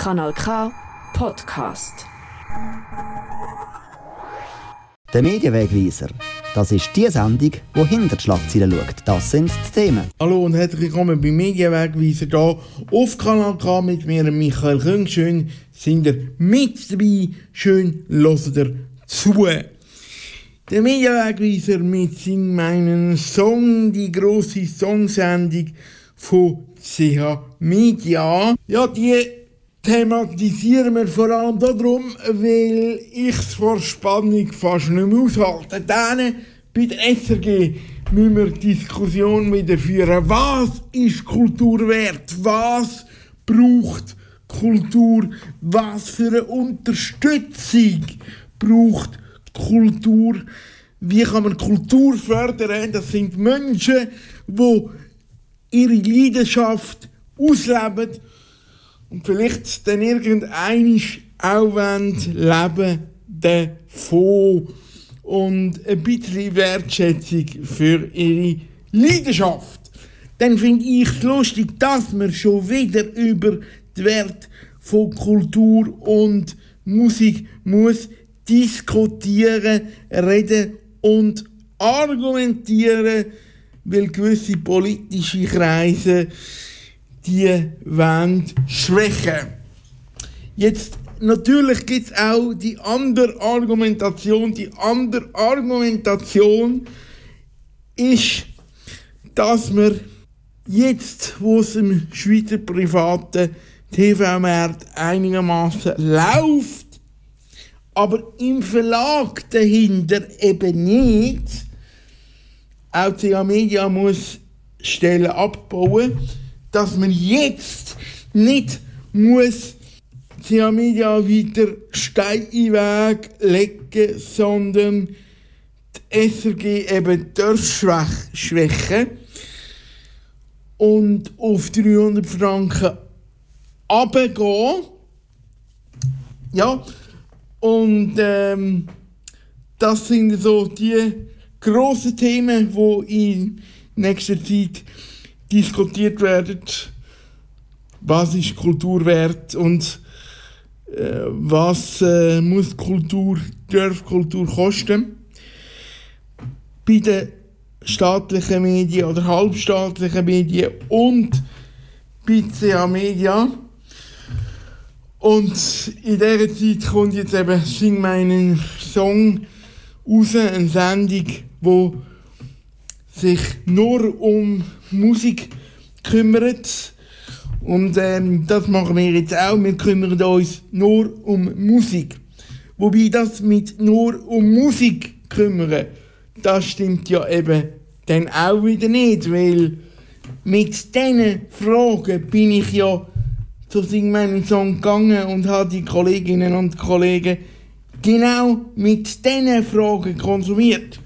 Kanal K Podcast. Der Medienwegweiser. Das ist die Sendung, die hinter die Schlagzeilen schaut. Das sind die Themen. Hallo und herzlich willkommen beim Medienwegweiser hier auf Kanal K mit mir, Michael Küng. Schön sind ihr mit dabei, schön hört ihr zu. Der Medienwegweiser mit Sing meinen Song, die grosse Songsendung von CH Media. Ja, die thematisieren wir vor allem darum, weil ich es vor Spannung fast nicht mehr aushalte. Dann bei der SRG müssen wir Diskussion wieder führen. Was ist Kultur wert? Was braucht Kultur? Was für eine Unterstützung braucht Kultur? Wie kann man Kultur fördern? Das sind Menschen, die ihre Leidenschaft ausleben und vielleicht dann irgendein auch leben davon und ein bisschen Wertschätzung für ihre Leidenschaft. Dann finde ich es lustig, dass man schon wieder über den Wert von Kultur und Musik muss diskutieren, reden und argumentieren, weil gewisse politische Kreise die wollen schwächen. Jetzt, natürlich gibt es auch die andere Argumentation. Die andere Argumentation ist, dass wir jetzt, wo es im Schweizer privaten TV-Markt einigermaßen läuft, aber im Verlag dahinter eben nicht, auch Media muss Stellen abbauen dass man jetzt nicht muss CA Media weiter Stein in Weg legen, sondern die SRG eben schwächen und auf 300 Franken runtergehen. Ja, und ähm, das sind so die grossen Themen, die in nächster Zeit diskutiert werden, was ist Kultur wert und äh, was äh, muss Kultur, darf Kultur kosten. Bei den staatlichen Medien oder halbstaatlichen Medien und CA Media. Und in dieser Zeit kommt jetzt eben Sing meinen Song raus, eine Sendung, die sich nur um Musik kümmert. Und ähm, das machen wir jetzt auch. Wir kümmern uns nur um Musik. Wobei das mit nur um Musik kümmern, das stimmt ja eben dann auch wieder nicht, weil mit diesen Fragen bin ich ja zu Sing meinen Song gegangen und habe die Kolleginnen und Kollegen genau mit diesen Fragen konsumiert.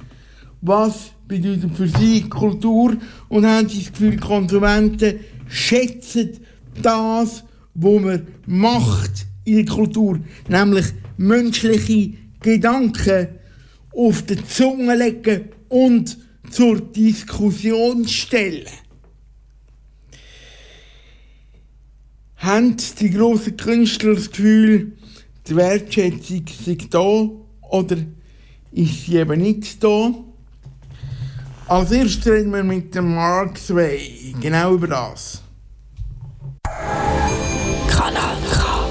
Was bedeutet für sie Kultur und haben das Gefühl, Konsumenten schätzen das, was man macht in der Kultur, nämlich menschliche Gedanken auf die Zunge legen und zur Diskussion stellen. Haben die grossen Künstler das Gefühl, die Wertschätzung sei da oder ist sie eben nicht da? Als erstes reden wir mit dem Mark Sway genau über das. Kanal K.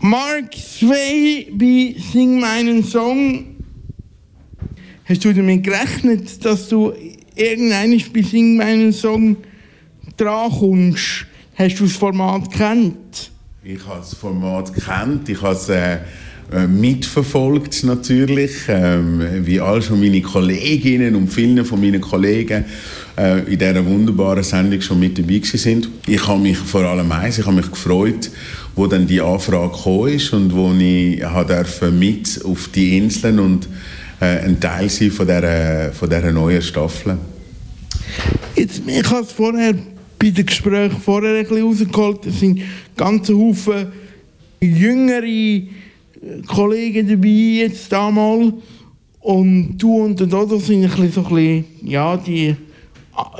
Mark Sway bei Sing meinen Song. Hast du damit gerechnet, dass du irgendeinen bei Sing meinen Song drankommst? Hast du das Format kennt? Ich habe das Format kennt. Ich habe es äh, mitverfolgt natürlich, ähm, wie all schon meine Kolleginnen und viele von meinen Kollegen äh, in dieser wunderbaren Sendung schon mit dabei sind. Ich habe mich vor allem eins, ich habe mich gefreut, wo dann die Anfrage gekommen ist und wo ich durfte mit auf die Inseln und äh, ein Teil sein von dieser, von dieser neuen Staffel. Jetzt, ich habe es vorher bei den Gesprächen vorher ein bisschen rausgeholt, es sind ganze Haufen jüngere Kollegen dabei jetzt damals. Und du und der Dodo sind ein bisschen so ein bisschen, ja, die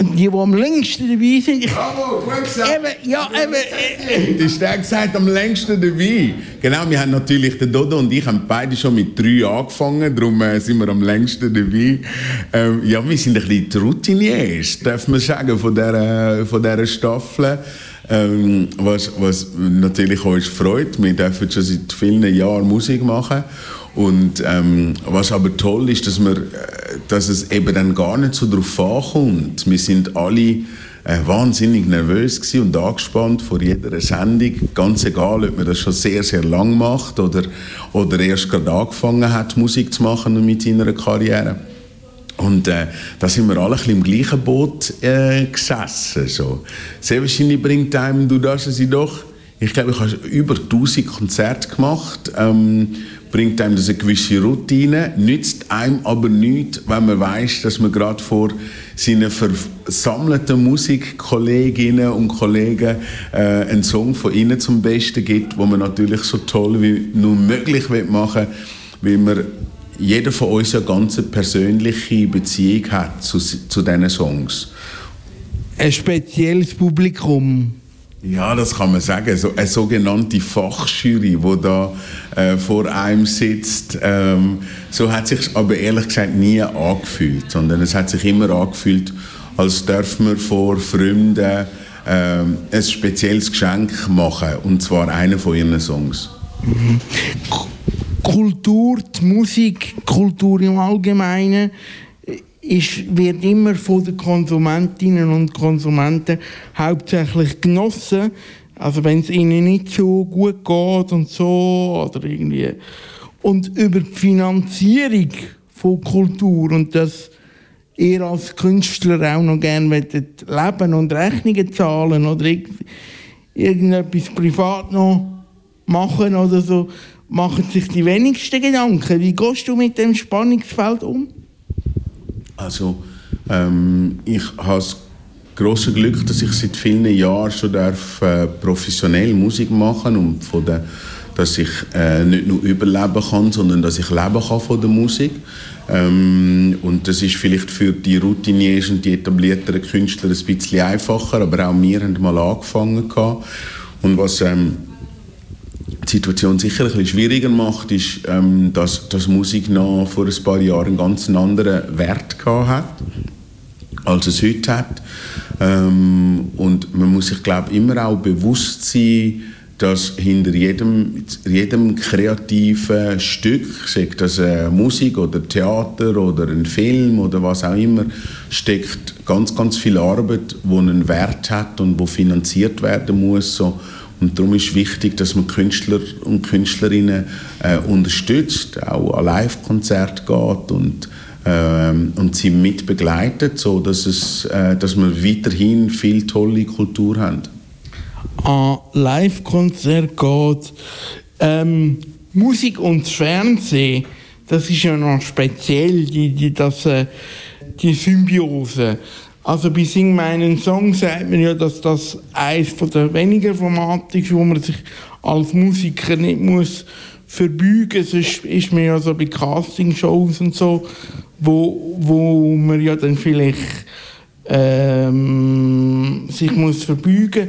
die, die am längsten dabei sind. Bravo, gut gesagt. eben, ja, eben. Das ist der gesagt, am längsten dabei. Genau, wir haben natürlich, der Dodo und ich haben beide schon mit drei angefangen, darum äh, sind wir am längsten dabei. Ähm, ja, wir sind ein bisschen die Routiniers, darf man sagen, von dieser, von dieser Staffel. Ähm, was, was natürlich uns freut, wir dürfen schon seit vielen Jahren Musik machen. Und ähm, was aber toll ist, dass, wir, äh, dass es eben dann gar nicht so darauf ankommt. Wir sind alle äh, wahnsinnig nervös und angespannt vor jeder Sendung. Ganz egal, ob man das schon sehr, sehr lang macht oder, oder erst gerade angefangen hat, Musik zu machen mit seiner Karriere. Und äh, da sind wir alle ein bisschen im gleichen Boot äh, gesessen. So. Wahrscheinlich bringt einem, du das sie doch, ich glaube, ich habe über 1000 Konzerte gemacht, ähm, bringt einem das eine gewisse Routine, nützt einem aber nichts, wenn man weiß, dass man gerade vor seinen versammelten Musikkolleginnen und Kollegen äh, einen Song von ihnen zum Besten gibt, wo man natürlich so toll wie nur möglich machen will, weil man jeder von uns eine ganz persönliche Beziehung hat zu, zu diesen Songs. ein spezielles Publikum. Ja, das kann man sagen. So eine sogenannte Fachjury, die da äh, vor einem sitzt. Ähm, so hat sich aber ehrlich gesagt nie angefühlt, sondern es hat sich immer angefühlt, als dürfen wir vor Fremden ähm, ein spezielles Geschenk machen, und zwar einen von ihren Songs. Kultur, die Musik, Kultur im Allgemeinen ist, wird immer von den Konsumentinnen und Konsumenten hauptsächlich genossen. Also wenn es ihnen nicht so gut geht und so oder irgendwie und über die Finanzierung von Kultur und das ihr als Künstler auch noch gerne leben und Rechnungen zahlen oder irg irgendetwas privat noch machen oder so, machen sich die wenigsten Gedanken. Wie gehst du mit dem Spannungsfeld um? Also, ähm, ich habe das große Glück, dass ich seit vielen Jahren schon darf, äh, professionell Musik machen und von der, dass ich äh, nicht nur überleben kann, sondern dass ich leben kann von der Musik. Ähm, und das ist vielleicht für die Routiniers und die etablierteren Künstler ein bisschen einfacher, aber auch wir haben mal angefangen gehabt. Und was ähm, die Situation sicher ein bisschen schwieriger macht, ist, ähm, dass, dass Musik noch vor ein paar Jahren einen ganz anderen Wert gehabt hat, als es heute hat. Ähm, und man muss sich, glaube immer auch bewusst sein, dass hinter jedem, jedem kreativen Stück, sei das äh, Musik oder Theater oder ein Film oder was auch immer, steckt ganz, ganz viel Arbeit, die einen Wert hat und wo finanziert werden muss. So. Und darum ist wichtig, dass man Künstler und Künstlerinnen äh, unterstützt, auch an Live-Konzerte geht und, ähm, und sie mit begleitet, so dass, es, äh, dass wir weiterhin viel tolle Kultur haben. An Live-Konzert geht. Ähm, Musik und Fernsehen, das ist ja noch speziell, die, die, das, äh, die Symbiose. Also bei Sing meinen Song sagt man ja, dass das eines der wenigen Formate ist, wo man sich als Musiker nicht muss verbeugen. Sonst ist man ja so bei Castingshows und so, wo, wo man ja dann vielleicht ähm, sich muss verbeugen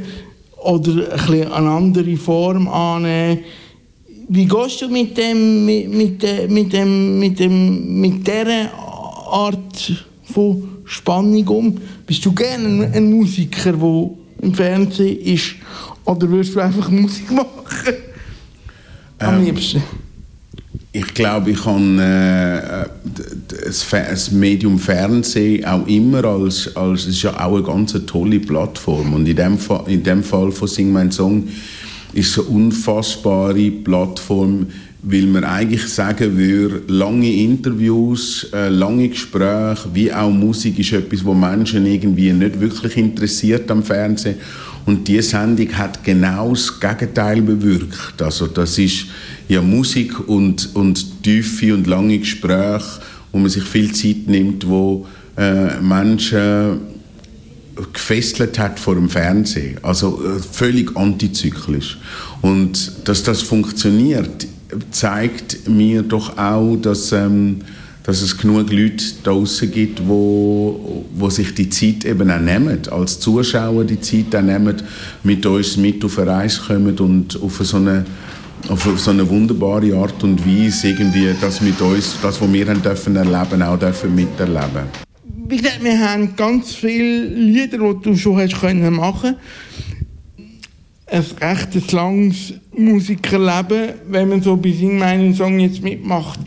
oder ein eine andere Form annehmen. Wie gehst du mit dem, mit, mit, mit dem, mit dem, mit dieser Art von Spannung um? Bist du gerne ein, Musiker, der im Fernsehen ist, oder würdest du einfach Musik machen? Am Ähm, liebsten. Ich glaube, ich kann äh, das, Medium Fernsehen auch immer als, als ist ja auch eine ganz tolle Plattform und in dem, Fall, in dem Fall von Sing mein Song ist es eine unfassbare Plattform, weil man eigentlich sagen würde, lange Interviews, äh, lange Gespräche, wie auch Musik ist etwas, wo Menschen irgendwie nicht wirklich interessiert am Fernsehen und diese Sendung hat genau das Gegenteil bewirkt. Also das ist ja Musik und, und tiefe und lange Gespräche, wo man sich viel Zeit nimmt, wo äh, Menschen gefesselt hat vor dem Fernsehen. Also äh, völlig antizyklisch. Und dass das funktioniert, zeigt mir doch auch, dass, ähm, dass es genug Leute draußen gibt, wo, wo sich die Zeit eben auch nehmen, als Zuschauer die Zeit auch nehmen, mit uns mit auf eine Reise kommen und auf so eine, auf so eine wunderbare Art und Weise irgendwie das mit uns, das, was wir haben dürfen erleben, auch dürfen miterleben. Wie wir haben ganz viele Lieder, die du schon hast können machen ein recht langes Musikerleben, wenn man so bei Sing meinen Song jetzt mitmacht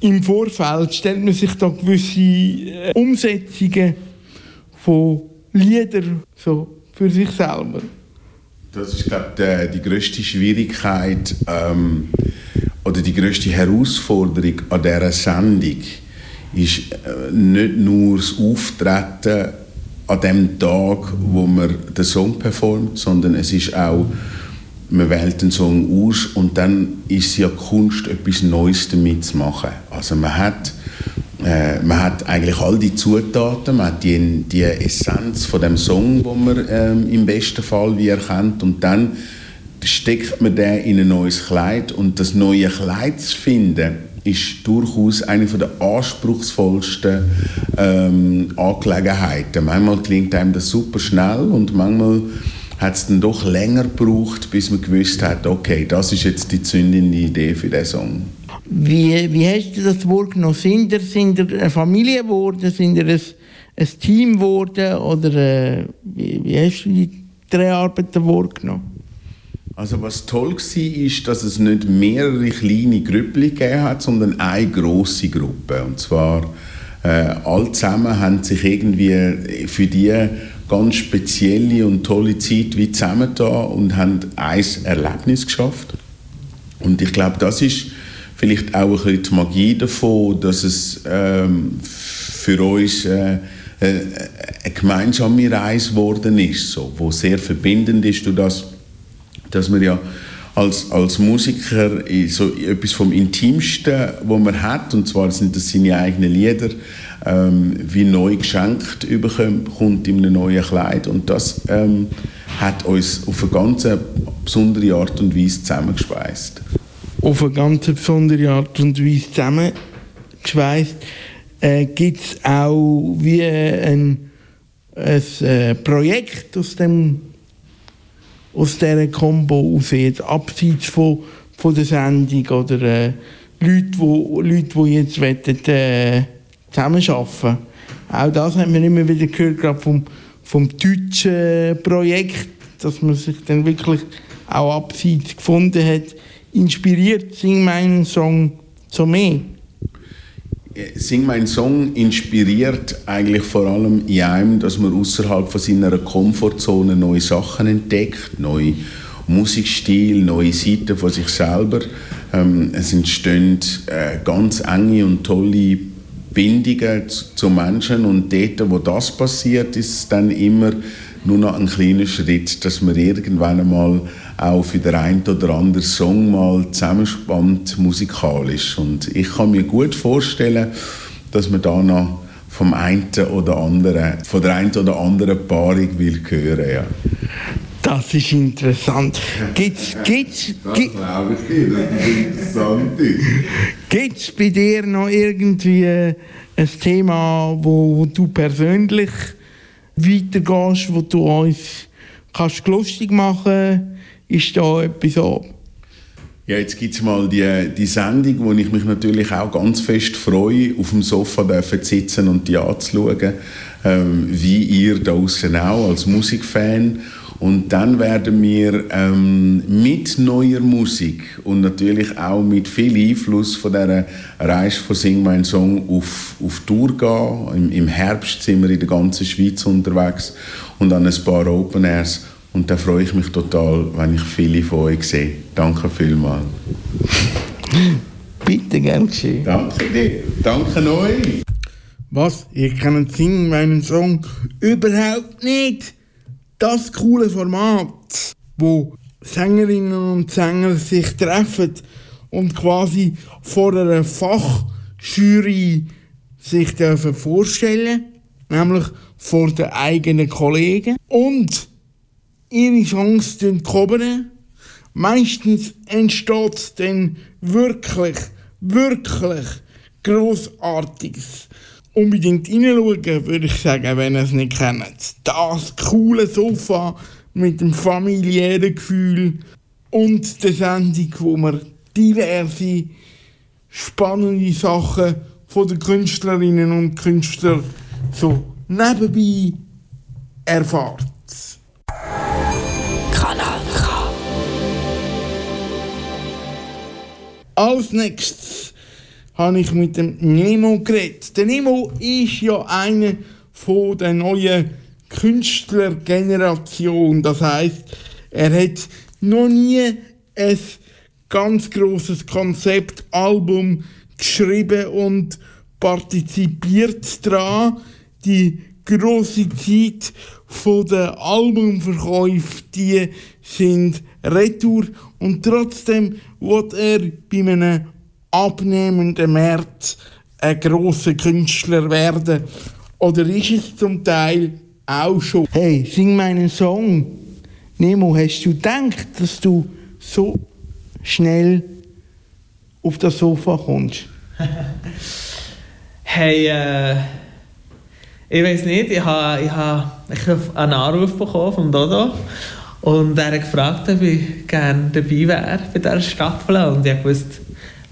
im Vorfeld stellt man sich da gewisse äh, Umsetzungen von Liedern so für sich selber. Das ist, glaube ich, die, größte Schwierigkeit ähm, oder die größte Herausforderung an dieser Sendung ist äh, nicht nur das Auftreten an dem Tag, wo man den Song performt, sondern es ist auch man wählt einen Song aus und dann ist es ja Kunst, etwas Neues damit zu machen. Also man hat, äh, man hat eigentlich all die Zutaten, man hat die, die Essenz von dem Song, wo man ähm, im besten Fall wie erkennt und dann steckt man den in ein neues Kleid und das neue Kleid zu finden, ist durchaus eine der anspruchsvollsten ähm, Angelegenheiten. Manchmal klingt einem das super schnell und manchmal hat es dann doch länger gebraucht, bis man gewusst hat, okay, das ist jetzt die zündende Idee für diesen Song. Wie, wie hast du das wahrgenommen? Sind ihr, sind ihr eine Familie geworden? Sind ihr ein, ein Team geworden? Oder äh, wie, wie hast du die drei Arbeiten wahrgenommen? Also was toll war, ist, dass es nicht mehrere kleine Gruppen gegeben hat, sondern eine große Gruppe. Und zwar äh, alle zusammen haben sich irgendwie für die ganz spezielle und tolle Zeit wie zusammen da und haben ein Erlebnis geschafft. Und ich glaube, das ist vielleicht auch ein bisschen die Magie davon, dass es ähm, für uns äh, äh eine gemeinsame Reise geworden ist, so, wo sehr verbindend ist durch das, dass wir ja als, als Musiker so etwas vom Intimsten, was man hat, und zwar sind das seine eigenen Lieder, ähm, wie neu geschenkt überkommt in einem neuen Kleid. Und das ähm, hat uns auf eine ganz besondere Art und Weise zusammengespeist. Auf eine ganz besondere Art und Weise zusammengespeist. Äh, Gibt es auch wie ein, ein äh, Projekt aus dem aus dieser Combo aus, jetzt abseits von, von der Sendung oder äh, Leute, die Leute, die jetzt wollen, äh, zusammenarbeiten. Auch das haben wir immer wieder gehört, gerade vom, vom deutschen Projekt, dass man sich dann wirklich auch abseits gefunden hat. Inspiriert Sing meinen Song so mehr? Sing mein Song inspiriert eigentlich vor allem in einem, dass man außerhalb von seiner Komfortzone neue Sachen entdeckt, neue Musikstil, neue Seiten von sich selber. Ähm, es entstehen äh, ganz enge und tolle Bindungen zu Menschen und dort, wo das passiert, ist es dann immer nur noch ein kleiner Schritt, dass man irgendwann einmal auch für den einen oder anderen Song mal zusammenspannt musikalisch. Und ich kann mir gut vorstellen, dass man da noch vom einen oder anderen, von der einen oder anderen Paarung will hören. Ja. Das ist interessant. Gibt's, gibt's, das glaube ich dir, das ist interessant. Gibt es bei dir noch irgendwie ein Thema, wo, wo du persönlich weitergehst, wo du uns kannst lustig machen Ist da etwas so? Ja, jetzt gibt es mal die, die Sendung, wo ich mich natürlich auch ganz fest freue, auf dem Sofa zu sitzen und die anzuschauen, ähm, wie ihr da draußen auch als Musikfan. Und dann werden wir ähm, mit neuer Musik und natürlich auch mit viel Einfluss von dieser Reise von Sing mein Song auf, auf Tour gehen. Im, Im Herbst sind wir in der ganzen Schweiz unterwegs und an ein paar Open Airs. Und da freue ich mich total, wenn ich viele von euch sehe. Danke vielmals. Bitte, gern geschehen. Danke dir. Danke euch. Was? Ihr kennt Sing meinen Song überhaupt nicht? das coole Format, wo Sängerinnen und Sänger sich treffen und quasi vor einer Fachjury sich dürfen vorstellen, nämlich vor den eigenen Kollegen und ihre Chance covern. Meistens entsteht dann wirklich, wirklich Grossartiges. Unbedingt reinschauen, würde ich sagen, wenn ihr es nicht kennt. Das coole Sofa mit dem familiären Gefühl und der Sendung, wo man diverse spannende Sachen von den Künstlerinnen und Künstlern so nebenbei erfahrt. Kanal K. Als nächstes habe ich mit dem Nemo geredet. Der Nemo ist ja einer von der neuen Künstlergeneration. Das heißt, er hat noch nie ein ganz großes Konzeptalbum geschrieben und partizipiert daran. Die große Zeit der Albumverkäufe, die sind retour und trotzdem wird er bei einem abnehmenden März ein grosser Künstler werden. Oder ist es zum Teil auch schon? Hey, sing meinen Song. Nemo, hast du gedacht, dass du so schnell auf das Sofa kommst? Hey, äh, ich weiß nicht, ich habe ich ha, ich hab einen Anruf bekommen von Dodo und er hat gefragt, ob ich gerne dabei wäre bei dieser Staffel und ich wusste,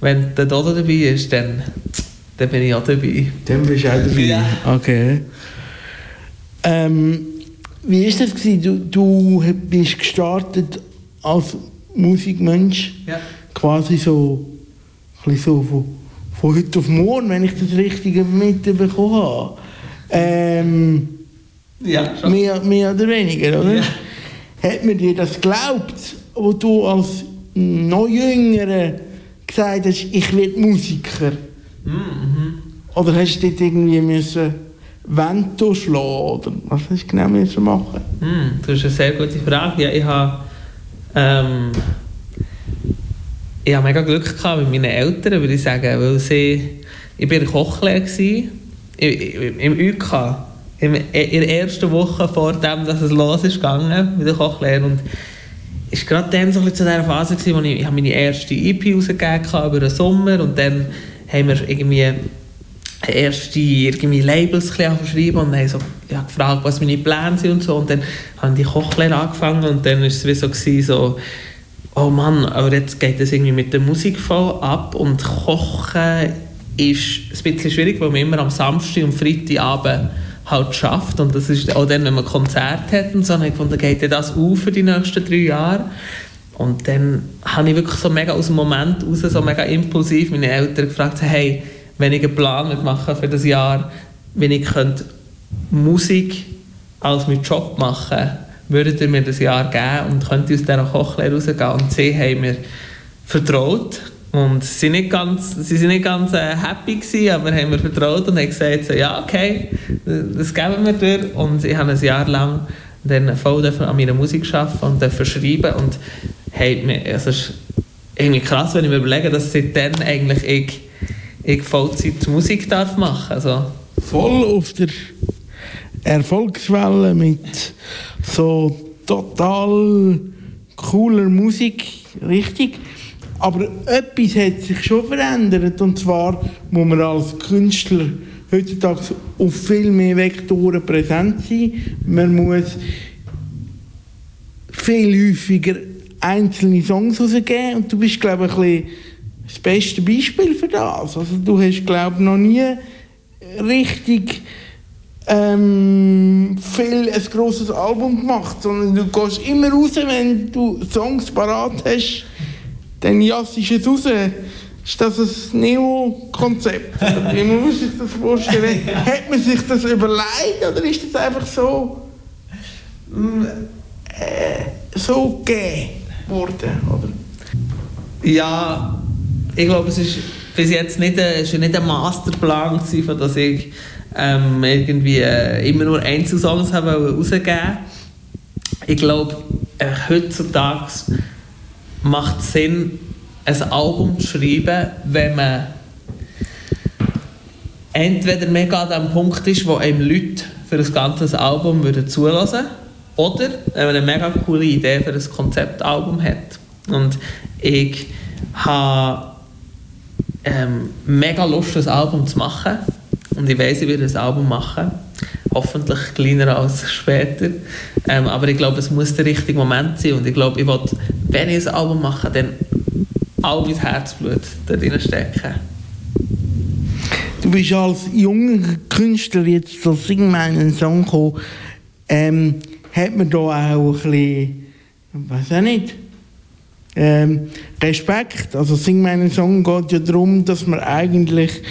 wenn der Dodo dabei ist, dann, dann bin ich auch dabei. Dann bist du auch dabei. Ja. Okay. Ähm, wie ist das gewesen? Du, du bist gestartet als Musikmensch, Ja. quasi so, ein so von, von heute auf morgen, wenn ich das Richtige mitbekommen habe. Ähm, Ja, schon. mehr, mehr oder weniger, oder? Ja. Hat man dir das geglaubt, wo du als noch Jüngerer gesagt hast, ich werde Musiker? Mhm. Oder hast du dort irgendwie müssen Vento schlagen oder was hast du genau müssen machen? Hm, das ist eine sehr gute Frage. Ja, ich habe, ähm, ich habe mega Glück gehabt mit meinen Eltern, würde ich sagen, weil sie, ich war in der Kochlehre, gewesen, im, UK, in der ersten Woche vor dem, dass es los ist gegangen mit der Kochlehre und es war gerade dann so ein zu dieser Phase, gewesen, wo ich, ich meine erste EP rausgegeben habe über den Sommer und dann haben wir irgendwie erste irgendwie Labels verschrieben und haben so ja, gefragt, was meine Pläne sind und so. Und dann haben die Kochlehre angefangen und dann war es wie so, gewesen, so oh Mann, aber jetzt geht es irgendwie mit der Musik voll ab und Kochen ist ein bisschen schwierig, weil man immer am Samstag und Freitagabend halt schafft und das ist auch dann, wenn man Konzert hat und so, dann gefunden, geht das auf für die nächsten drei Jahre? Und dann habe ich wirklich so mega aus dem Moment raus, so mega impulsiv meine Eltern gefragt, hey, wenn ich einen Plan machen für das Jahr, wenn ich könnte Musik als meinen Job machen würdet ihr mir das Jahr geben und könnt ihr aus dieser Kochlehre rausgehen? Und sie haben mir vertraut und sie sind nicht ganz, sie sind nicht ganz äh, happy gewesen, aber haben mir vertraut und haben gesagt, so, ja okay, das geben wir dir und ich habe ein Jahr lang dann voll an meiner Musik arbeiten und verschreiben und hey, also es ist irgendwie krass, wenn ich mir überlege, dass seitdem eigentlich ich, ich Vollzeit Musik darf machen also Voll auf der Erfolgswelle mit so total cooler Musik, richtig. Aber etwas hat sich schon verändert und zwar muss man als Künstler heutzutage auf viel mehr Vektoren präsent sein. Man muss viel häufiger einzelne Songs rausgeben und du bist glaube ich ein das beste Beispiel für das. Also du hast glaube ich noch nie richtig ähm, viel ein grosses Album gemacht, sondern du gehst immer raus, wenn du Songs parat hast, dann jassest du es raus. Ist das ein Neo-Konzept? Wie muss man sich das vorstellen? Hat man sich das überlegt oder ist das einfach so äh, so gegeben worden? Oder? Ja, ich glaube, es ist bis jetzt nicht, ein- es ist nicht ein Masterplan gewesen, von dass ich ähm, irgendwie äh, immer nur Einzelsongs habe rausgeben Ich glaube, äh, heutzutage macht Sinn, ein Album zu schreiben, wenn man entweder mega an dem Punkt ist, wo einem Leute für das ganze Album würden zulassen oder wenn man eine mega coole Idee für ein Konzeptalbum hat. Und ich habe ähm, mega Lust, ein Album zu machen. Und ich weiß, ich werde ein Album machen. Hoffentlich kleiner als später. Ähm, aber ich glaube, es muss der richtige Moment sein. Und ich glaube, ich will, wenn ich ein Album mache, dann all mein Herzblut da drin stecken. Du bist als junger Künstler jetzt zu Sing meinen Song gekommen. Ähm, hat man da auch ein bisschen, weiß auch nicht, ähm, Respekt. Also Sing meinen Song geht ja darum, dass man eigentlich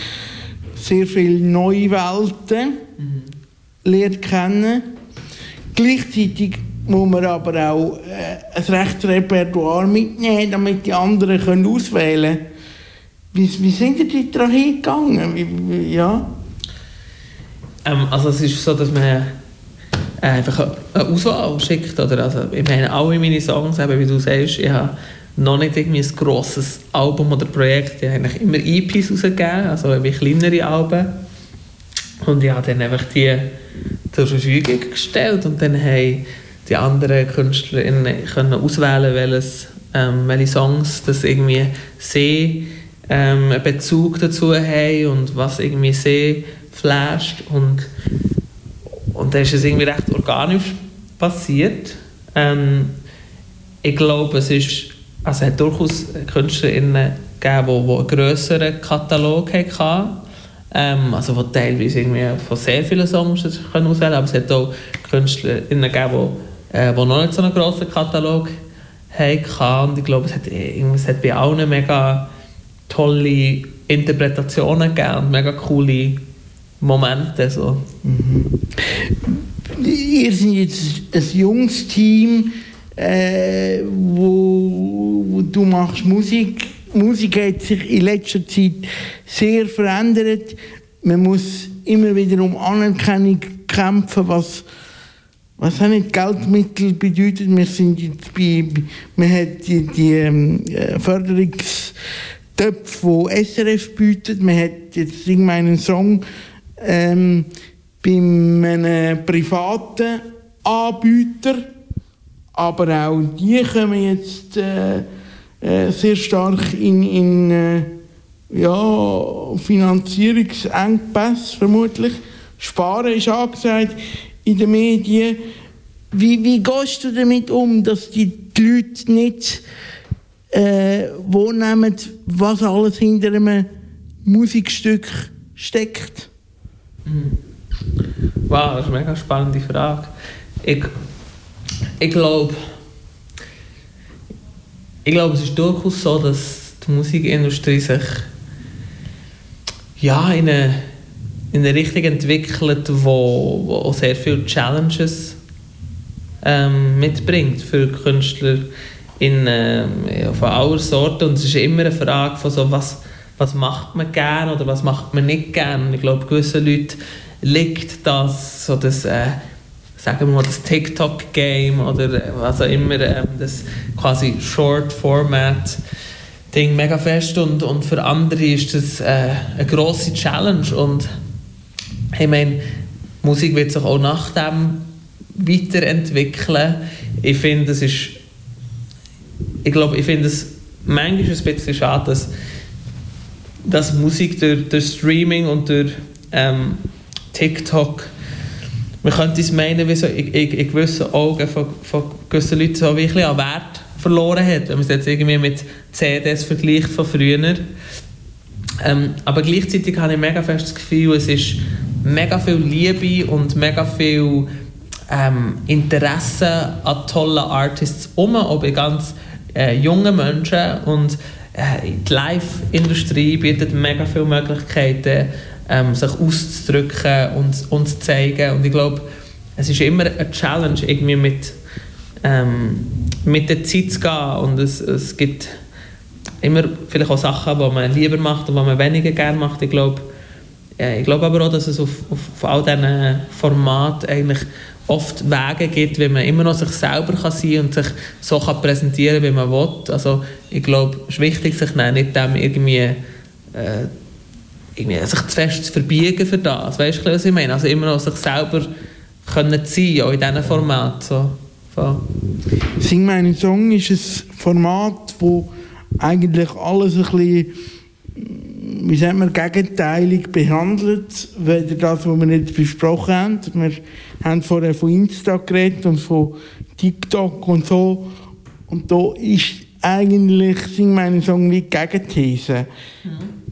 sehr viele neue Welten mhm. kennen. Gleichzeitig muss man aber auch äh, ein rechtes Repertoire mitnehmen, damit die anderen können auswählen können. Wie, wie sind die daran hingegangen? Ja. Ähm, also es ist so, dass man einfach eine Auswahl schickt. Oder? Also, ich meine, alle meine Songs, eben, wie du sagst, ich habe noch nicht irgendwie ein grosses Album oder Projekt. Ich habe eigentlich immer EPs rausgegeben, also wie kleinere Alben. Und ich habe dann einfach die zur Verfügung gestellt und dann haben die anderen KünstlerInnen können auswählen, welches, ähm, welche Songs das irgendwie sie ähm, einen Bezug dazu haben und was irgendwie sie flasht und und dann ist es irgendwie recht organisch passiert. Ähm, ich glaube, es ist also es hat durchaus KünstlerInnen gegeben, die, die einen grösseren Katalog hatten. Ähm, also die teilweise irgendwie von sehr vielen Songs können auswählen aber es hat auch KünstlerInnen gegeben, die, äh, die noch nicht so einen grossen Katalog hatten. Und ich glaube, es hat, es hat bei allen mega tolle Interpretationen gegeben und mega coole Momente. So. Mhm. Ihr seid jetzt ein junges Team, äh, wo, du machst Musik. Musik hat sich in letzter Zeit sehr verändert. Man muss immer wieder um Anerkennung kämpfen, was was auch nicht Geldmittel bedeutet. Wir sind jetzt bei, man hat die, die ähm, äh, Förderungstöpfe, die SRF bietet. Man hat jetzt sing meinen Song ähm, bei einem privaten Anbieter aber auch die kommen jetzt äh, äh, sehr stark in, in äh, ja, Finanzierungsengpässe vermutlich. Sparen ist angesagt in den Medien. Wie, wie gehst du damit um, dass die, die Leute nicht äh, wahrnehmen, was alles hinter einem Musikstück steckt? Wow, das ist eine mega spannende Frage. Ich ich glaube, ich glaube, es ist durchaus so, dass die Musikindustrie sich ja, in, eine, in eine Richtung entwickelt, wo, wo sehr viele Challenges ähm, mitbringt für Künstler in, ähm, von aller Sorten. Und es ist immer eine Frage von so, was, was macht man gerne oder was macht man nicht gerne. Ich glaube, gewissen Leuten liegt das, so das äh, sagen wir mal, das TikTok-Game oder was auch immer, ähm, das quasi Short-Format-Ding mega fest und, und für andere ist das äh, eine grosse Challenge und ich meine, Musik wird sich auch nach dem weiterentwickeln. Ich finde, es ist ich glaube, ich finde es manchmal ein bisschen schade, dass, dass Musik durch, durch Streaming und durch ähm, TikTok man könnte es meinen, wie so in, in, gewissen Augen von, von gewissen Leuten so wirklich an Wert verloren hat, wenn man es jetzt irgendwie mit CDs vergleicht von früher. Ähm, aber gleichzeitig habe ich mega fest das Gefühl, es ist mega viel Liebe und mega viel ähm, Interesse an tollen Artists um, auch bei ganz äh, jungen Menschen und äh, die Live-Industrie bietet mega viele Möglichkeiten ähm, sich auszudrücken und, und zu zeigen. Und ich glaube, es ist immer eine Challenge, irgendwie mit, ähm, mit der Zeit zu gehen. Und es, es gibt immer vielleicht auch Sachen, die man lieber macht und die man weniger gerne macht. Ich glaube, ja, ich glaube aber auch, dass es auf, auf, auf all diesen Formaten eigentlich oft Wege gibt, wie man immer noch sich selber kann sein und sich so kann präsentieren wie man will. Also ich glaube, es ist wichtig, sich nicht dem irgendwie äh, irgendwie sich zu fest zu verbiegen für das. Weißt du, was ich meine? Also immer noch sich selber können sein, auch in diesem Format. So. so. Sing meinen Song ist ein Format, wo eigentlich alles ein bisschen wie sagt man, gegenteilig behandelt, weder das, was wir jetzt besprochen haben. Wir haben vorher von Insta geredet und von TikTok und so. Und da ist eigentlich, sind meine Song wie Gegenthese. Mhm.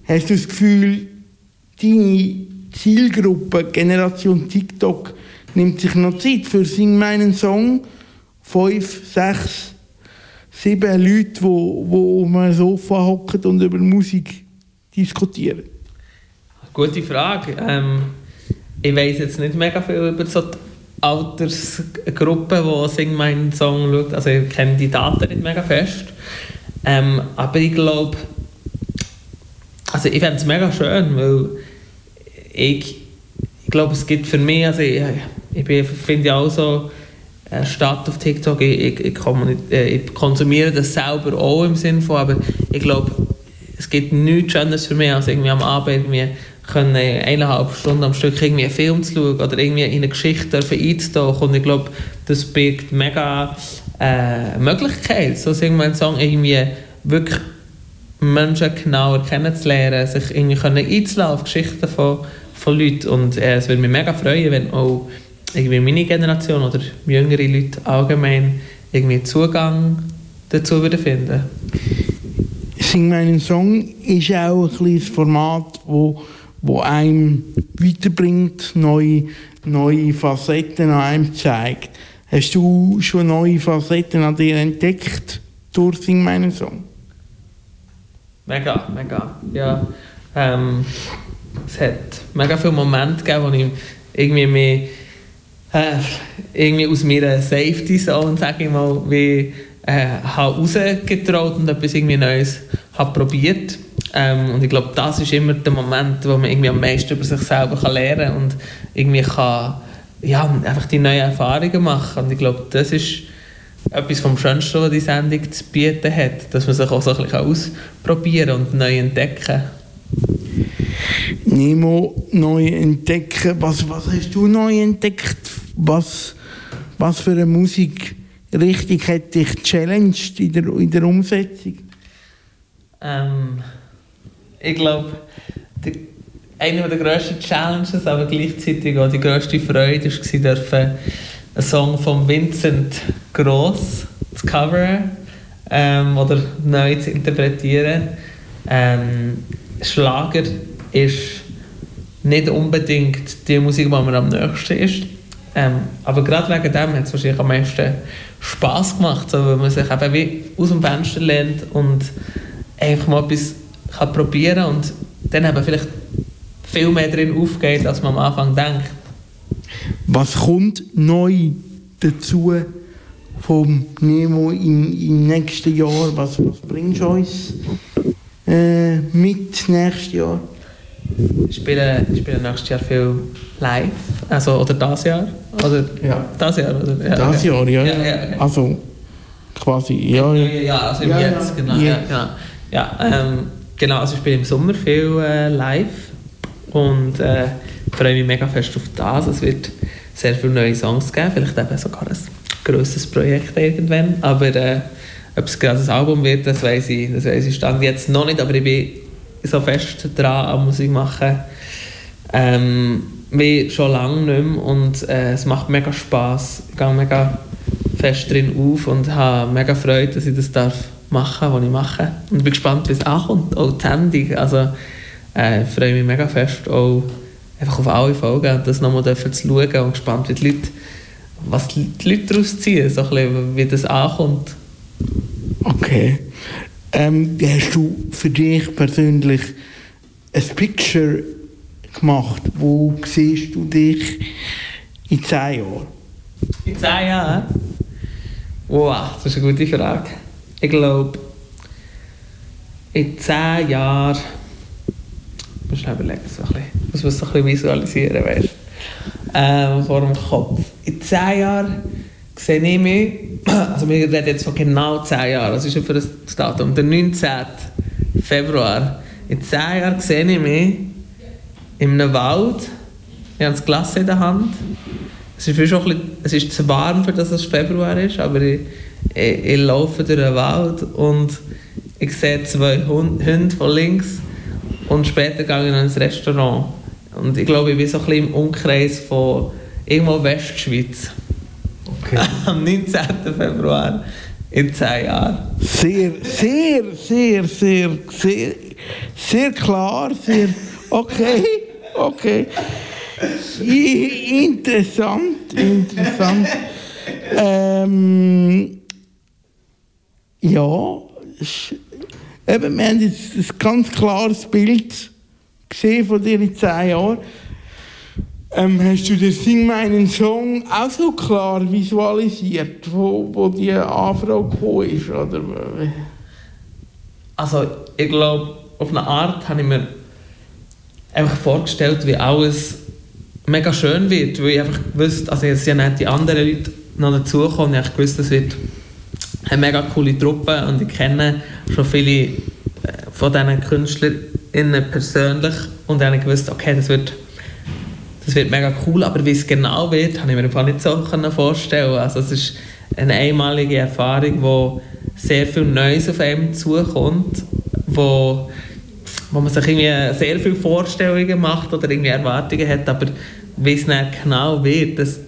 Hast du das Gefühl, deine Zielgruppe, Generation TikTok, nimmt sich noch Zeit für Sing meinen Song? Fünf, sechs, sieben Leute, wo, wo um ein Sofa hocken und über Musik diskutieren? Gute Frage. Ähm, ich weiß jetzt nicht mega viel über so die Altersgruppe, die Sing meinen Song schaut. Also ich kenne die Daten nicht mega fest. Ähm, aber ich glaube, also ich fände es mega schön, weil ich, ich glaube, es gibt für mich, also ich, ich finde ja auch so, äh, statt auf TikTok. Ich, ich, äh, ich, konsumiere das selber auch im Sinne von, aber ich glaube, es gibt nichts Schöneres für mich, als irgendwie am Abend irgendwie können eineinhalb Stunden am Stück irgendwie einen Film zu schauen oder irgendwie in eine Geschichte einzutauchen und ich glaube, das birgt mega äh, Möglichkeit, so irgendwann Song irgendwie wirklich Menschen genauer kennenzulernen, sich irgendwie können einzulassen auf Geschichten von, von Leuten und äh, es würde mich mega freuen, wenn auch irgendwie meine Generation oder jüngere Leute allgemein irgendwie Zugang dazu würden finden Sing meinen Song ist auch ein Format, wo, wo einem weiterbringt, neue, neue Facetten an einem zeigt. Hast du schon neue Facetten an dir entdeckt durch Sing meinen Song? Mega, mega. Ja, ähm, es hat mega viele Momente gegeben, wo ich irgendwie mehr äh, irgendwie aus meiner Safety Zone, sage ich mal, wie äh, habe rausgetraut und etwas irgendwie Neues habe probiert. Ähm, und ich glaube, das ist immer der Moment, wo man irgendwie am meisten über sich selber kann lernen kann und irgendwie kann, ja, einfach die neuen Erfahrungen machen. Und ich glaube, das ist etwas vom Schönsten, was die Sendung zu bieten hat, dass man sich auch so ein bisschen ausprobieren und neu entdecken kann. Nemo neu entdecken. Was, was hast du neu entdeckt? Was, was für eine Musikrichtung hat dich challenged in der, in der Umsetzung? Ähm, ich glaube, eine der grössten Challenges, aber gleichzeitig auch die grösste Freude war, dürfen einen Song von Vincent Gross zu coveren ähm, oder neu zu interpretieren. Ähm, Schlager ist nicht unbedingt die Musik, die mir am nächsten ist. Ähm, aber gerade wegen dem hat es wahrscheinlich am meisten Spass gemacht, so, weil man sich eben wie aus dem Fenster lernt und einfach mal etwas kann probieren und dann eben vielleicht viel mehr drin aufgeht, als man am Anfang denkt. Was kommt neu dazu vom Nemo im, im nächsten Jahr? Was, was bringst du uns äh, mit nächstes Jahr? Ich spiele, ich spiele nächstes Jahr viel live, also oder das Jahr oder ja. das Jahr oder ja, das okay. Jahr, ja, ja, ja okay. also quasi ja ja ja also im jetzt genau ja, genau ja ähm, genau also ich spiele im Sommer viel äh, live und äh, freue mich mega fest auf das. Es wird sehr viele neue Songs geben, vielleicht eben sogar ein grosses Projekt irgendwann, aber äh, ob es gerade ein Album wird, das weiß ich, das weiß ich stand jetzt noch nicht, aber ich bin so fest dran an Musik machen, ähm, wie schon lange nicht mehr und äh, es macht mega Spass. Ich gehe mega fest drin auf und habe mega Freude, dass ich das darf machen, was ich mache. Und bin gespannt, wie es ankommt, auch die Sendung. Also äh, ich freue mich mega fest, auch einfach auf alle Folgen und das nochmal zu schauen und gespannt, wie die Leute, was die Leute daraus ziehen, so ein bisschen, wie das ankommt. Okay. Ähm, hast du für dich persönlich ein Picture gemacht? Wo siehst du dich in zehn Jahren? In zehn Jahren? Wow, das ist eine gute Frage. Ich glaube, in zehn Jahren. Ich muss schnell überlegen, so ein bisschen, muss man so ein bisschen visualisieren, weißt ähm, vor dem Kopf. In zehn Jahren sehe ich mich, also wir reden jetzt von genau 10 Jahren, das ist ja für das Datum, der 19. Februar. In 10 Jahren sehe ich mich in einem Wald, ich habe das Glas in der Hand. Es ist, schon ein bisschen, es ist zu warm, für dass es Februar ist, aber ich, ich, ich laufe durch den Wald und ich sehe zwei Hunde von links Und später gehe ich noch ins Restaurant. Und ich glaube, ich bin so ein bisschen im Umkreis von irgendwo Westschweiz. Okay. Am 19. Februar in 10 Jahren. Sehr, sehr, sehr, sehr, sehr, sehr klar, sehr, okay, okay. Interessant, interessant. Ähm, ja, eben, wir haben jetzt ein ganz klares Bild gesehen von dir in 10 Jahren. Ähm, hast du den Sing meinen Song auch so klar visualisiert, wo, wo die Anfrage gekommen ist? Oder? Also, ich glaube, auf eine Art habe ich mir einfach vorgestellt, wie alles mega schön wird, weil ich einfach gewusst, also jetzt sind ja die anderen Leute noch dazugekommen, ich habe gewusst, es wird eine mega coole Truppe und ich kenne schon viele äh, von diesen KünstlerInnen persönlich und dann habe ich gewusst, okay, das wird, das wird mega cool, aber wie es genau wird, habe ich mir einfach nicht so vorstellen Also es ist eine einmalige Erfahrung, wo sehr viel Neues auf einem zukommt, wo, wo man sich irgendwie sehr viele Vorstellungen macht oder irgendwie Erwartungen hat, aber wie es dann genau wird, das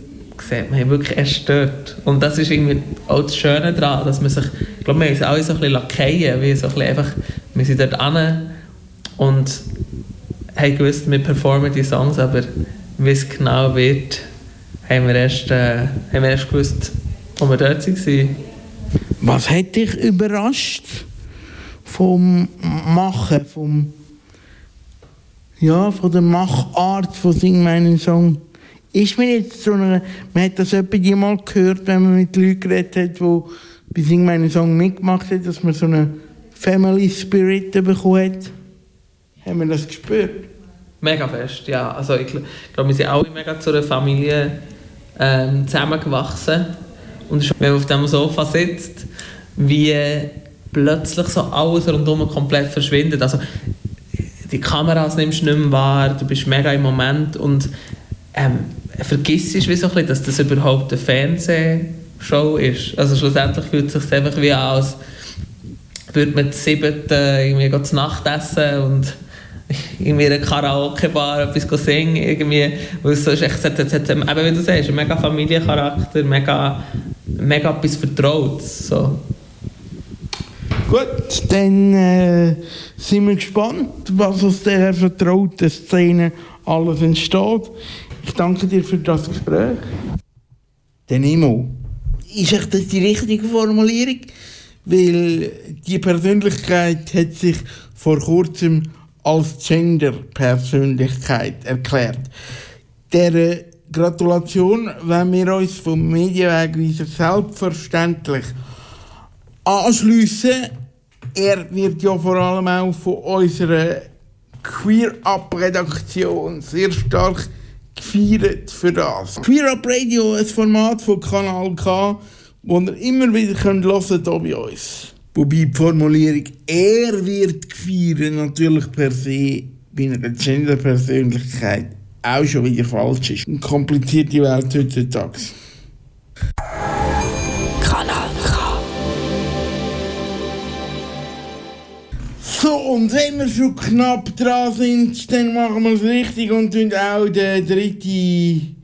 sieht man wirklich erst dort. Und das ist irgendwie auch das Schöne daran, dass man sich, ich glaube, wir uns alle so ein bisschen lackieren, wie so ein bisschen einfach, wir sind dort hin und haben gewusst, wir performen die Songs, aber wie es genau wird, haben wir erst, äh, haben wir erst gewusst, wo wir dort waren. Was hat dich überrascht vom Machen, vom ja, von der Machart von Sing meinen Song? Ist mir jetzt so eine, man hat das etwa jemals gehört, wenn man mit Leuten geredet hat, die bei Sing meinen Song mitgemacht haben, dass man so einen Family Spirit bekommen hat? Haben wir das gespürt? Mega fest, ja. Also ich gl- glaube, wir sind alle mega zu einer Familie ähm, zusammengewachsen. Und wenn man auf dem Sofa sitzt, wie plötzlich so alles rundherum komplett verschwindet. Also die Kameras nimmst du nicht mehr wahr, du bist mega im Moment und ähm, vergisst wie so ein bisschen, dass das überhaupt eine Fernsehshow ist. Also schlussendlich fühlt es sich einfach wie an, als würde man gehen zu Nacht essen und irgendwie in einer Karaoke-Bar etwas singen, irgendwie, weil es so ist, echt, hat, hat, eben wie du sagst, einen mega Familiencharakter, mega, mega etwas Vertrautes, so. Gut, dann äh, sind wir gespannt, was aus dieser vertrauten Szene alles entsteht. Ich danke dir für das Gespräch. Der Nemo. Ist echt das die richtige Formulierung? Weil die Persönlichkeit hat sich vor kurzem als Gender-Persönlichkeit erklärt. Der Gratulation wenn wir uns vom Medienwegweiser selbstverständlich anschliessen. Er wird ja vor allem auch von unserer Queer Up Redaktion sehr stark gefeiert für das. Queer Up Radio, ein Format von Kanal K, wo ihr immer wieder hören könnt hier bei uns. Wobei die Formulierung «er wird gefeiert» natürlich per se bei einer Gender-Persönlichkeit auch schon wieder falsch ist. Eine komplizierte Welt heutzutage. Kanal K. So, und wenn wir schon knapp dran sind, dann machen wir es richtig und tun auch den dritten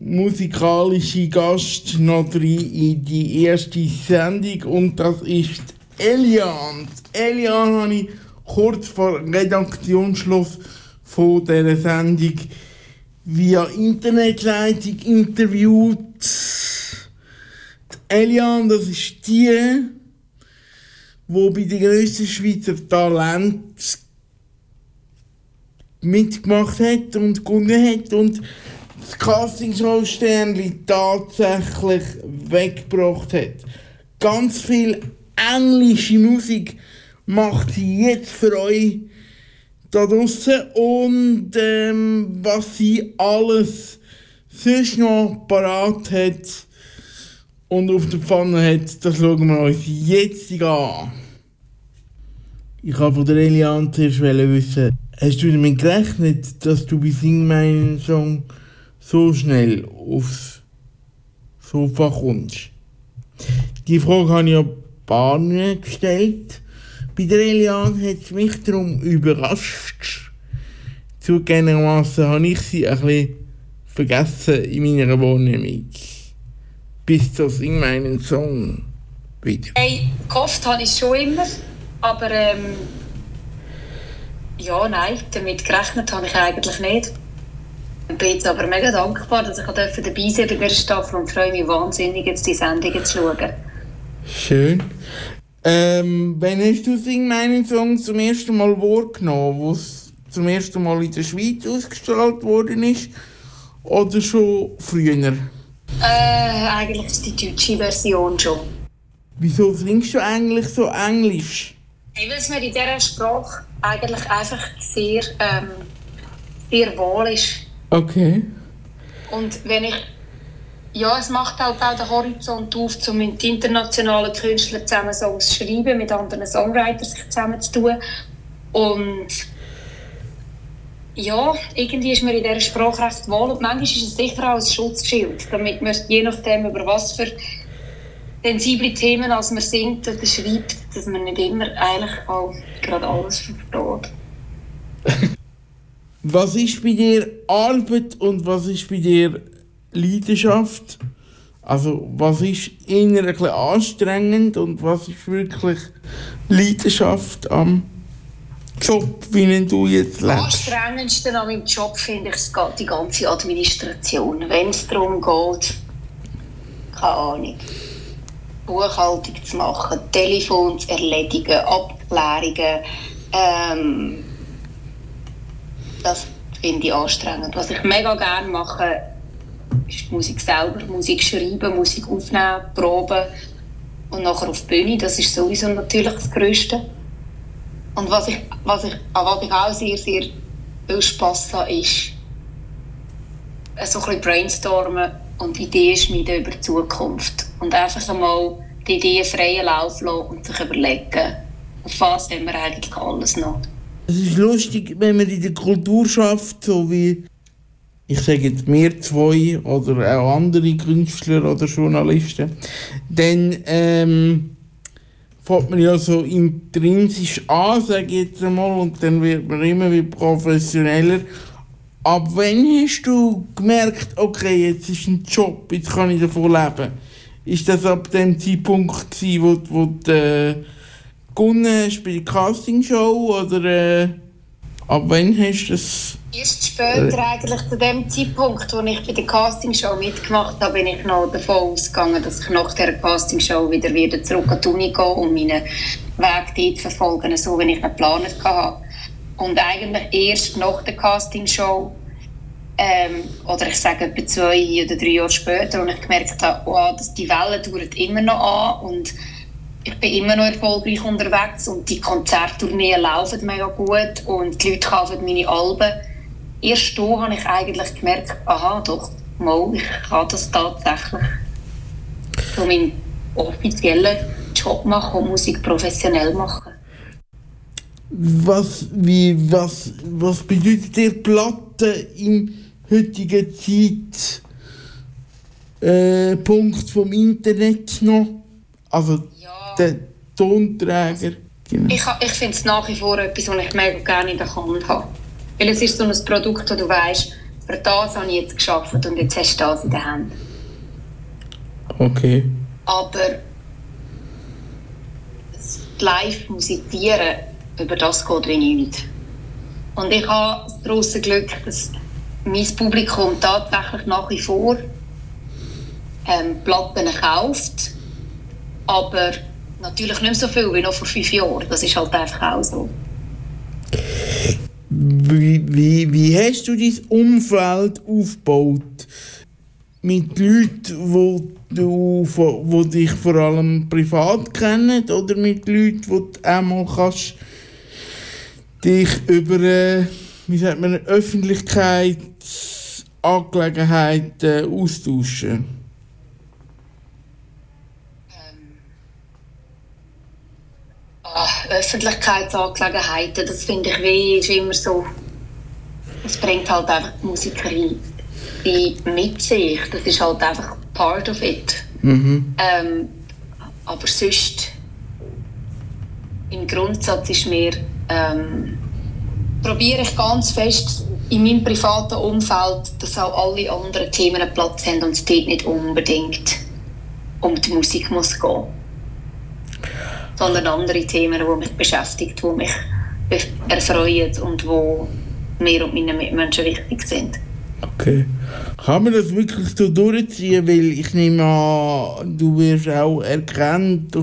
musikalischen Gast noch rein in die erste Sendung und das ist Elian. Elian habe ich kurz vor Redaktionsschluss von dieser Sendung via Internetleitung interviewt. Die Elian, das ist die, wo bei den grössten Schweizer Talent mitgemacht hat und gewonnen hat und das Castingshow Sternli tatsächlich weggebracht hat. Ganz viel englische Musik macht sie jetzt für euch da draussen und ähm, was sie alles sonst noch parat hat und auf der Pfanne hat, das schauen wir uns jetzt an. Ich habe von der Elian zuerst wissen, hast du damit gerechnet, dass du bei Sing meinen Song so schnell aufs Sofa kommst? Die Frage habe ich ja Barne gestellt, Bei der Eliane hat es mich darum überrascht. Zugegebenermaßen habe ich sie ein bisschen vergessen in meiner Wahrnehmung. Bis zu Sing meinen Song wieder. Hey, gehofft habe ich schon immer, aber ähm, ja, nein, damit gerechnet habe ich eigentlich nicht. Ich bin jetzt aber mega dankbar, dass ich dabei sein durfte bei dieser Staffel und freue mich wahnsinnig, jetzt die Sendungen zu schauen. Schön. Ähm, wann hast du Sing meinen Song zum ersten Mal wahrgenommen, wo es zum ersten Mal in der Schweiz ausgestrahlt worden ist? Oder schon früher? Äh, eigentlich ist die deutsche Version schon. Wieso singst du eigentlich so Englisch? Ich weil es mir in dieser Sprache eigentlich einfach sehr, ähm, sehr wohl ist. Okay. Und wenn ich. Ja, es macht halt auch den Horizont auf, um mit internationalen Künstlern zusammen Songs zu schreiben, mit anderen Songwriters sich zusammen zu tun. Und ja, irgendwie ist mir in dieser Sprache recht wohl und manchmal ist es sicher auch ein Schutzschild, damit man je nachdem, über was für sensible Themen als man singt oder schreibt, dass man nicht immer eigentlich auch gerade alles versteht. Was ist bei dir Arbeit und was ist bei dir Leidenschaft? Also, was ist bisschen anstrengend und was ist wirklich Leidenschaft am Job, wie du jetzt lebst? anstrengendsten an meinem Job finde ich die ganze Administration. Wenn es darum geht, keine Ahnung, Buchhaltung zu machen, Telefon zu erledigen, Abklärungen, ähm, das finde ich anstrengend. Was ich mega gerne mache, ist die Musik selber, Musik schreiben, Musik aufnehmen, proben und nachher auf die Bühne. Das ist sowieso natürlich das Größte. Und was ich, was ich, an was ich auch sehr, sehr viel Spass habe, ist so ein bisschen brainstormen und Ideen schmieden über die Zukunft. Und einfach einmal die Ideen freien Lauf lassen und sich überlegen, auf was haben wir eigentlich alles noch. Es ist lustig, wenn man in der Kultur schafft, so wie ich sage jetzt wir zwei oder auch andere Künstler oder Journalisten, dann ähm, fängt man ja so intrinsisch an, sage ich jetzt einmal, und dann wird man immer wie professioneller. Ab wann hast du gemerkt, okay, jetzt ist ein Job, jetzt kann ich davon leben? Ist das ab dem Zeitpunkt gewesen, wo, wo äh, gewonnen hast bei der Castingshow oder äh, ab wann hast du das? Erst später, eigentlich zu dem Zeitpunkt, wo ich bei der Castingshow mitgemacht habe, bin ich noch davon ausgegangen, dass ich nach der Castingshow wieder, wieder zurück an die Uni gehe und meinen Weg dort verfolgen, so wie ich ihn geplant hatte. Und eigentlich erst nach der Castingshow, ähm, oder ich sage etwa zwei oder drei Jahre später, und ich gemerkt habe, oh, dass die Welle dauert immer noch an und ich bin immer noch erfolgreich unterwegs und die Konzerttourneen laufen mega gut und die Leute kaufen meine Alben. Erst da habe ich eigentlich gemerkt, aha, doch, mal, ich kann das tatsächlich so meinen offiziellen Job machen und Musik professionell machen. Was, wie, was, was bedeutet dir Platte im heutigen Zeit, äh, vom Internet noch? Also Der Tonträger. Genau. Ich, ich finde es nach wie vor etwas, was ich mega gerne in der Hand habe. Weil es ist so ein Produkt, wo du weißt, für das habe ich jetzt geschafft und jetzt hast du das in der Hand. Okay. Aber das live musizieren, über das geht wie nichts. Und ich habe das grosse Glück, dass mein Publikum tatsächlich nach wie vor ähm, Platten kauft. Aber natürlich nicht mehr so viel wie noch vor fünf Jahren. Das ist halt einfach auch so. Wie, wie, wie hast du dein Umfeld aufgebaut? Mit Leuten, wo du wo dich vor allem privat kennen oder mit Leuten, wo du einmal kannst dich über äh, wie sagt man, Öffentlichkeitsangelegenheiten austauschen? Öffentlichkeitsangelegenheiten, das finde ich wie, ist immer so. Es bringt halt einfach die Musikerin die mit sich. Das ist halt einfach part of it. Ähm, aber sonst im Grundsatz ist mir, ähm, probiere ich ganz fest in meinem privaten Umfeld, dass auch alle anderen Themen einen Platz haben und es dort nicht unbedingt um die Musik muss gehen. Sondern andere Themen, die mich beschäftigen, die mich erfreuen und die mir und meinen Mitmenschen wichtig sind. Okay. Kann man das wirklich so durchziehen? Weil ich nehme an, du wirst auch erkannt.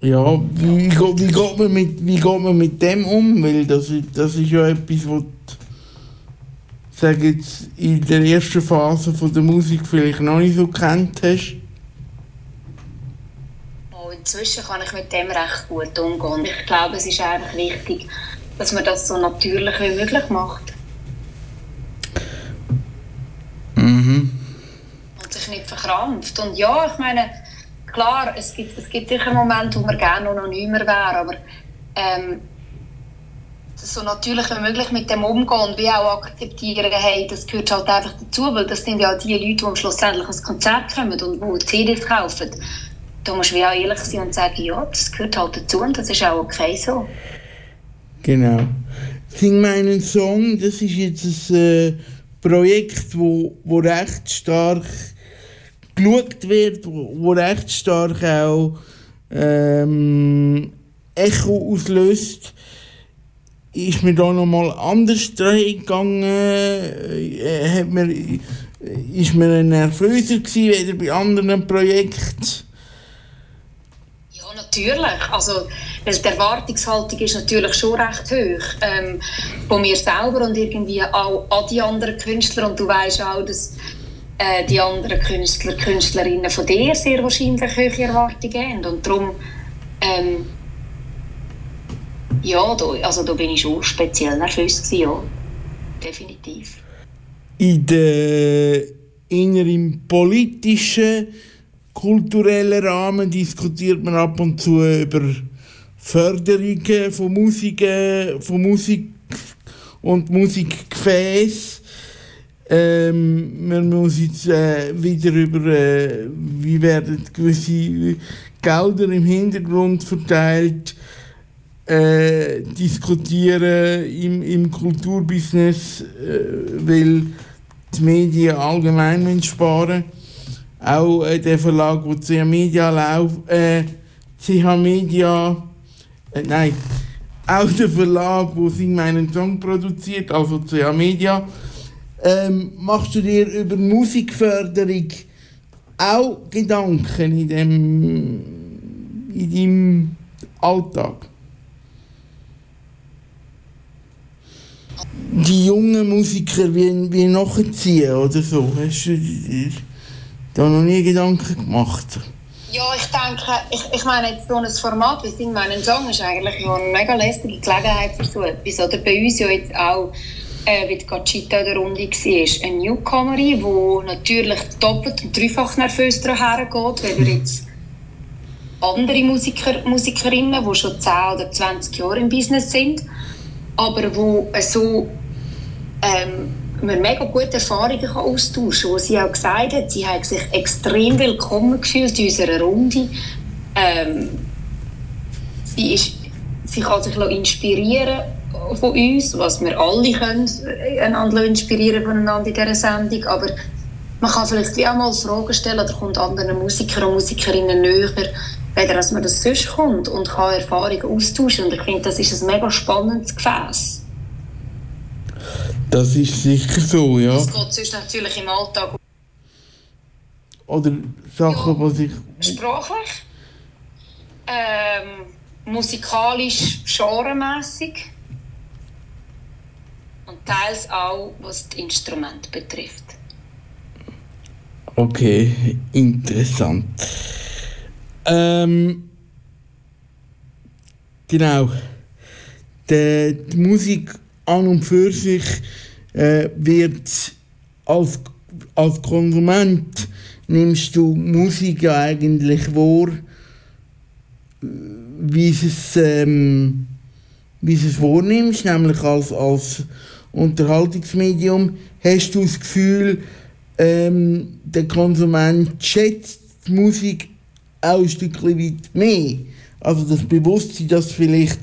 Ja, wie, wie, geht man mit, wie geht man mit dem um? Weil das, das ist ja etwas, was jetzt, in der ersten Phase von der Musik vielleicht noch nicht so kennt hast. Inzwischen kann ich mit dem recht gut umgehen. Ich glaube, es ist einfach wichtig, dass man das so natürlich wie möglich macht. Mhm. Und sich nicht verkrampft. Und ja, ich meine, klar, es gibt, es gibt sicher Momente, wo man gerne anonymer wäre, aber ähm, so natürlich wie möglich mit dem umgehen und wie auch akzeptieren, hey, das gehört halt einfach dazu, weil das sind ja die Leute, die schlussendlich ans Konzert kommen und die CDs kaufen. Da musst du auch ehrlich sein und sagen, ja, das gehört halt dazu und das ist auch okay so. Genau. Sing meinen Song, das ist jetzt ein äh, Projekt, wo, wo recht stark geschaut wird, wo, wo recht stark auch ähm, Echo auslöst, ist mir da nochmal anders reingegangen, äh, hat mir, ist mir nervöser gewesen, weder bei anderen Projekten. Natürlich. Also, die Erwartungshaltung ist natürlich schon recht hoch. Ähm, von mir selber und irgendwie auch an die anderen Künstler. Und du weißt auch, dass äh, die anderen Künstler, Künstlerinnen von dir sehr wahrscheinlich hohe Erwartungen haben. Und darum, ähm, ja, da, also da bin ich schon speziell nervös gewesen, ja. Definitiv. In der inneren politischen, kulturellen Rahmen diskutiert man ab und zu über Förderungen von Musik, von Musik und Musikgefäß. Ähm, man muss jetzt äh, wieder über, äh, wie werden gewisse Gelder im Hintergrund verteilt, äh, diskutieren im, im Kulturbusiness, äh, weil die Medien allgemein sparen Auch äh, der Verlag, wo CH Media läuft, äh, Media, äh, nein, auch der Verlag, wo sie meinen Song produziert, also CH Media, ähm, machst du dir über Musikförderung auch Gedanken in dem in deinem Alltag? Die jungen Musiker wie, wie nachziehen oder so, hast du da noch nie Gedanken gemacht? Ja, ich denke, ich, ich meine, jetzt so ein Format wie «Sing meinen Song» ist eigentlich eine mega lästige Gelegenheit für so etwas. Oder bei uns ja jetzt auch äh, wie die Gacita der Runde war, eine Newcomerin, die natürlich doppelt und dreifach nervös daher geht, weil wir jetzt andere Musiker, Musikerinnen, die schon 10 oder 20 Jahre im Business sind, aber die so ähm, man mega gute Erfahrungen austauschen kann. Wo sie auch gesagt hat, sie hat sich extrem willkommen gefühlt in unserer Runde. Ähm, sie, ist, sie kann sich inspirieren von uns, was wir alle können, äh, einander inspirieren voneinander in dieser Sendung, aber man kann vielleicht auch mal Fragen stellen oder kommt anderen Musikern und Musikerinnen näher, weder als man das sonst kommt und kann Erfahrungen austauschen und ich finde, das ist ein mega spannendes Gefäß. Das ist sicher so, ja. Das geht sonst natürlich im Alltag. Oder Sachen, ja, die ich... Sprachlich, ähm, musikalisch, genremässig und teils auch, was das Instrument betrifft. Okay, interessant. Ähm, genau. Die, die, Musik an und für sich äh, wird als, als Konsument nimmst du Musik eigentlich wahr, wie es, ähm, wie es wahrnimmst, nämlich als, als Unterhaltungsmedium, hast du das Gefühl, ähm, der Konsument schätzt die Musik auch ein Stück weit mehr. Also das Bewusstsein, dass vielleicht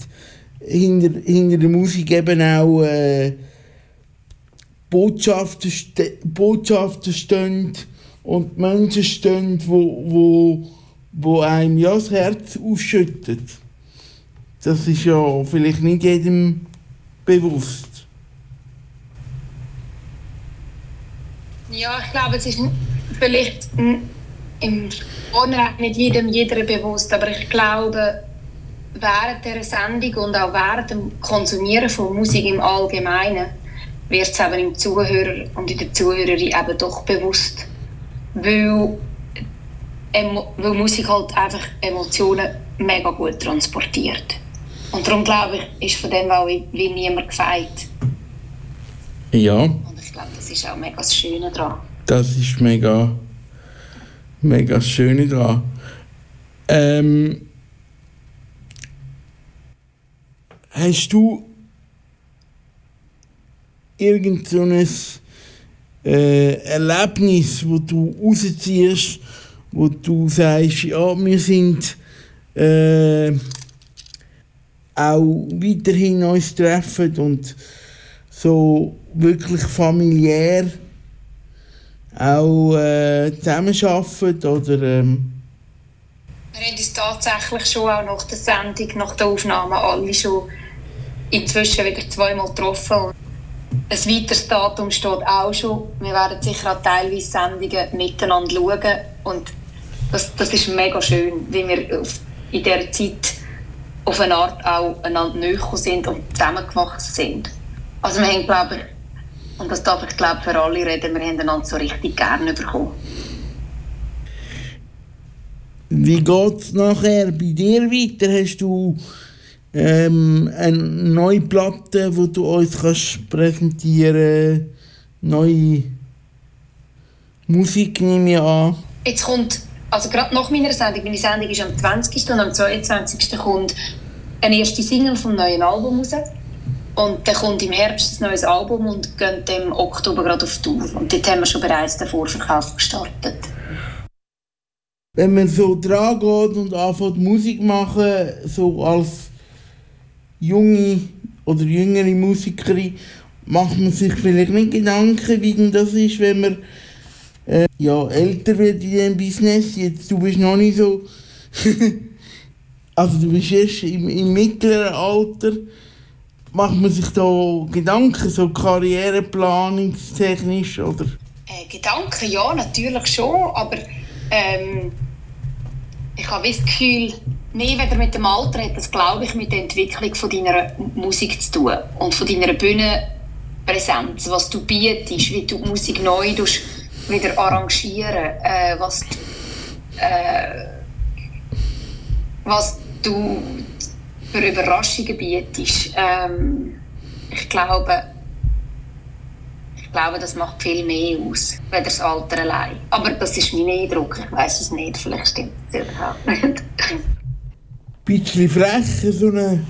hinter, hinter der Musik eben auch äh, Botschaften, ste Botschaften stehen und Menschen stehen, wo, wo, wo einem ja das Herz ausschüttet. Das ist ja vielleicht nicht jedem bewusst. Ja, ich glaube, es ist vielleicht im Vornherein nicht jedem, jeder bewusst, aber ich glaube, während der Sendung und auch während dem Konsumieren von Musik im Allgemeinen wird es eben im Zuhörer und in der Zuhörerin eben doch bewusst, weil, weil Musik halt einfach Emotionen mega gut transportiert. Und darum glaube ich, ist von dem auch wie, niemand gefeit. Ja. Und ich glaube, das ist auch mega das Schöne daran. Das ist mega, mega das Schöne daran. Ähm, hast du irgend so ein äh, Erlebnis, wo du rausziehst, wo du sagst, ja, wir sind äh, auch weiterhin uns treffen und so wirklich familiär auch äh, zusammenarbeiten oder ähm? Wir haben uns tatsächlich schon auch nach der Sendung, nach der Aufnahme alle schon inzwischen wieder zweimal getroffen. Ein weiteres Datum steht auch schon. Wir werden sicher auch teilweise Sendungen miteinander schauen. Und das, das ist mega schön, wie wir in dieser Zeit auf eine Art auch einander näher sind und zusammengewachsen sind. Also wir haben, glaube ich, und das darf ich glaube für alle reden, wir haben einander so richtig gerne bekommen. Wie geht es nachher bei dir weiter? Hast du ähm, eine neue Platte, die du uns kannst präsentieren kannst? Neue Musik nehme ich an. Jetzt kommt, also gerade nach meiner Sendung, meine Sendung ist am 20. und am 22. kommt eine erste Single vom neuen Album raus. Und dann kommt im Herbst ein neues Album und geht im Oktober gerade auf Tour. Und dort haben wir schon bereits den Vorverkauf gestartet. Wenn man so dran geht und anfängt Musik machen, so als junge oder jüngere Musikerin, macht man sich vielleicht nicht Gedanken, wie denn das ist, wenn man äh, ja, älter wird in diesem Business. Jetzt, du bist noch nicht so... also du bist erst im, im mittleren Alter. Macht man sich da Gedanken, so karriereplanungstechnisch, oder? Äh, Gedanken, ja, natürlich schon, aber ähm, ich habe das Gefühl, mehr weder mit dem Alter hat das, glaube ich, mit der Entwicklung von deiner Musik zu tun und von deiner Bühnenpräsenz, was du bietest, wie du die Musik neu wieder arrangieren, äh, was, äh, was du für Überraschungen bietest. Ähm, ich glaube, ich glaube, das macht viel mehr aus, als das Alter allein. Aber das ist mein Eindruck. Ich weiß es nicht. Vielleicht stimmt es überhaupt nicht. Bisschen frech, so eine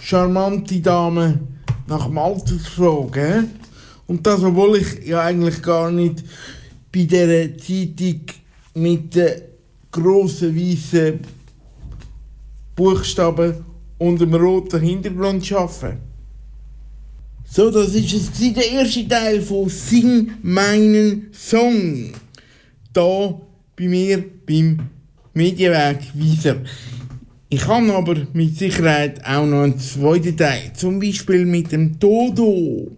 charmante Dame nach dem Alter zu fragen. Und das, obwohl ich ja eigentlich gar nicht bei dieser Zeitung mit den grossen weißen Buchstaben und dem roten Hintergrund arbeite. So, das ist es der erste Teil von Sing meinen Song. Da bei mir beim Medienwegweiser. Ich habe aber mit Sicherheit auch noch einen zweiten Teil. Zum Beispiel mit dem Dodo.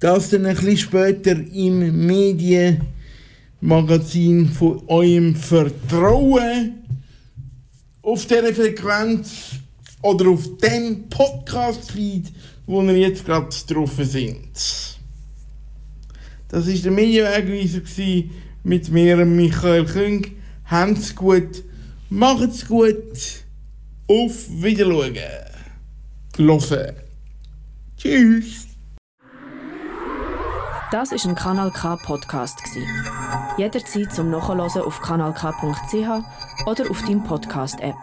Das dann ein bisschen später im Medienmagazin von eurem Vertrauen auf dieser Frequenz oder auf dem Podcast-Feed wo wir jetzt gerade drauf sind. Das war der Medienwegweiser mit mir, Michael Küng. Habt's gut, macht's gut, auf Wiedersehen. Hören. Tschüss. Das ist ein Kanal K Podcast Jederzeit zum Nachhören auf kanalk.ch oder auf deinem Podcast App.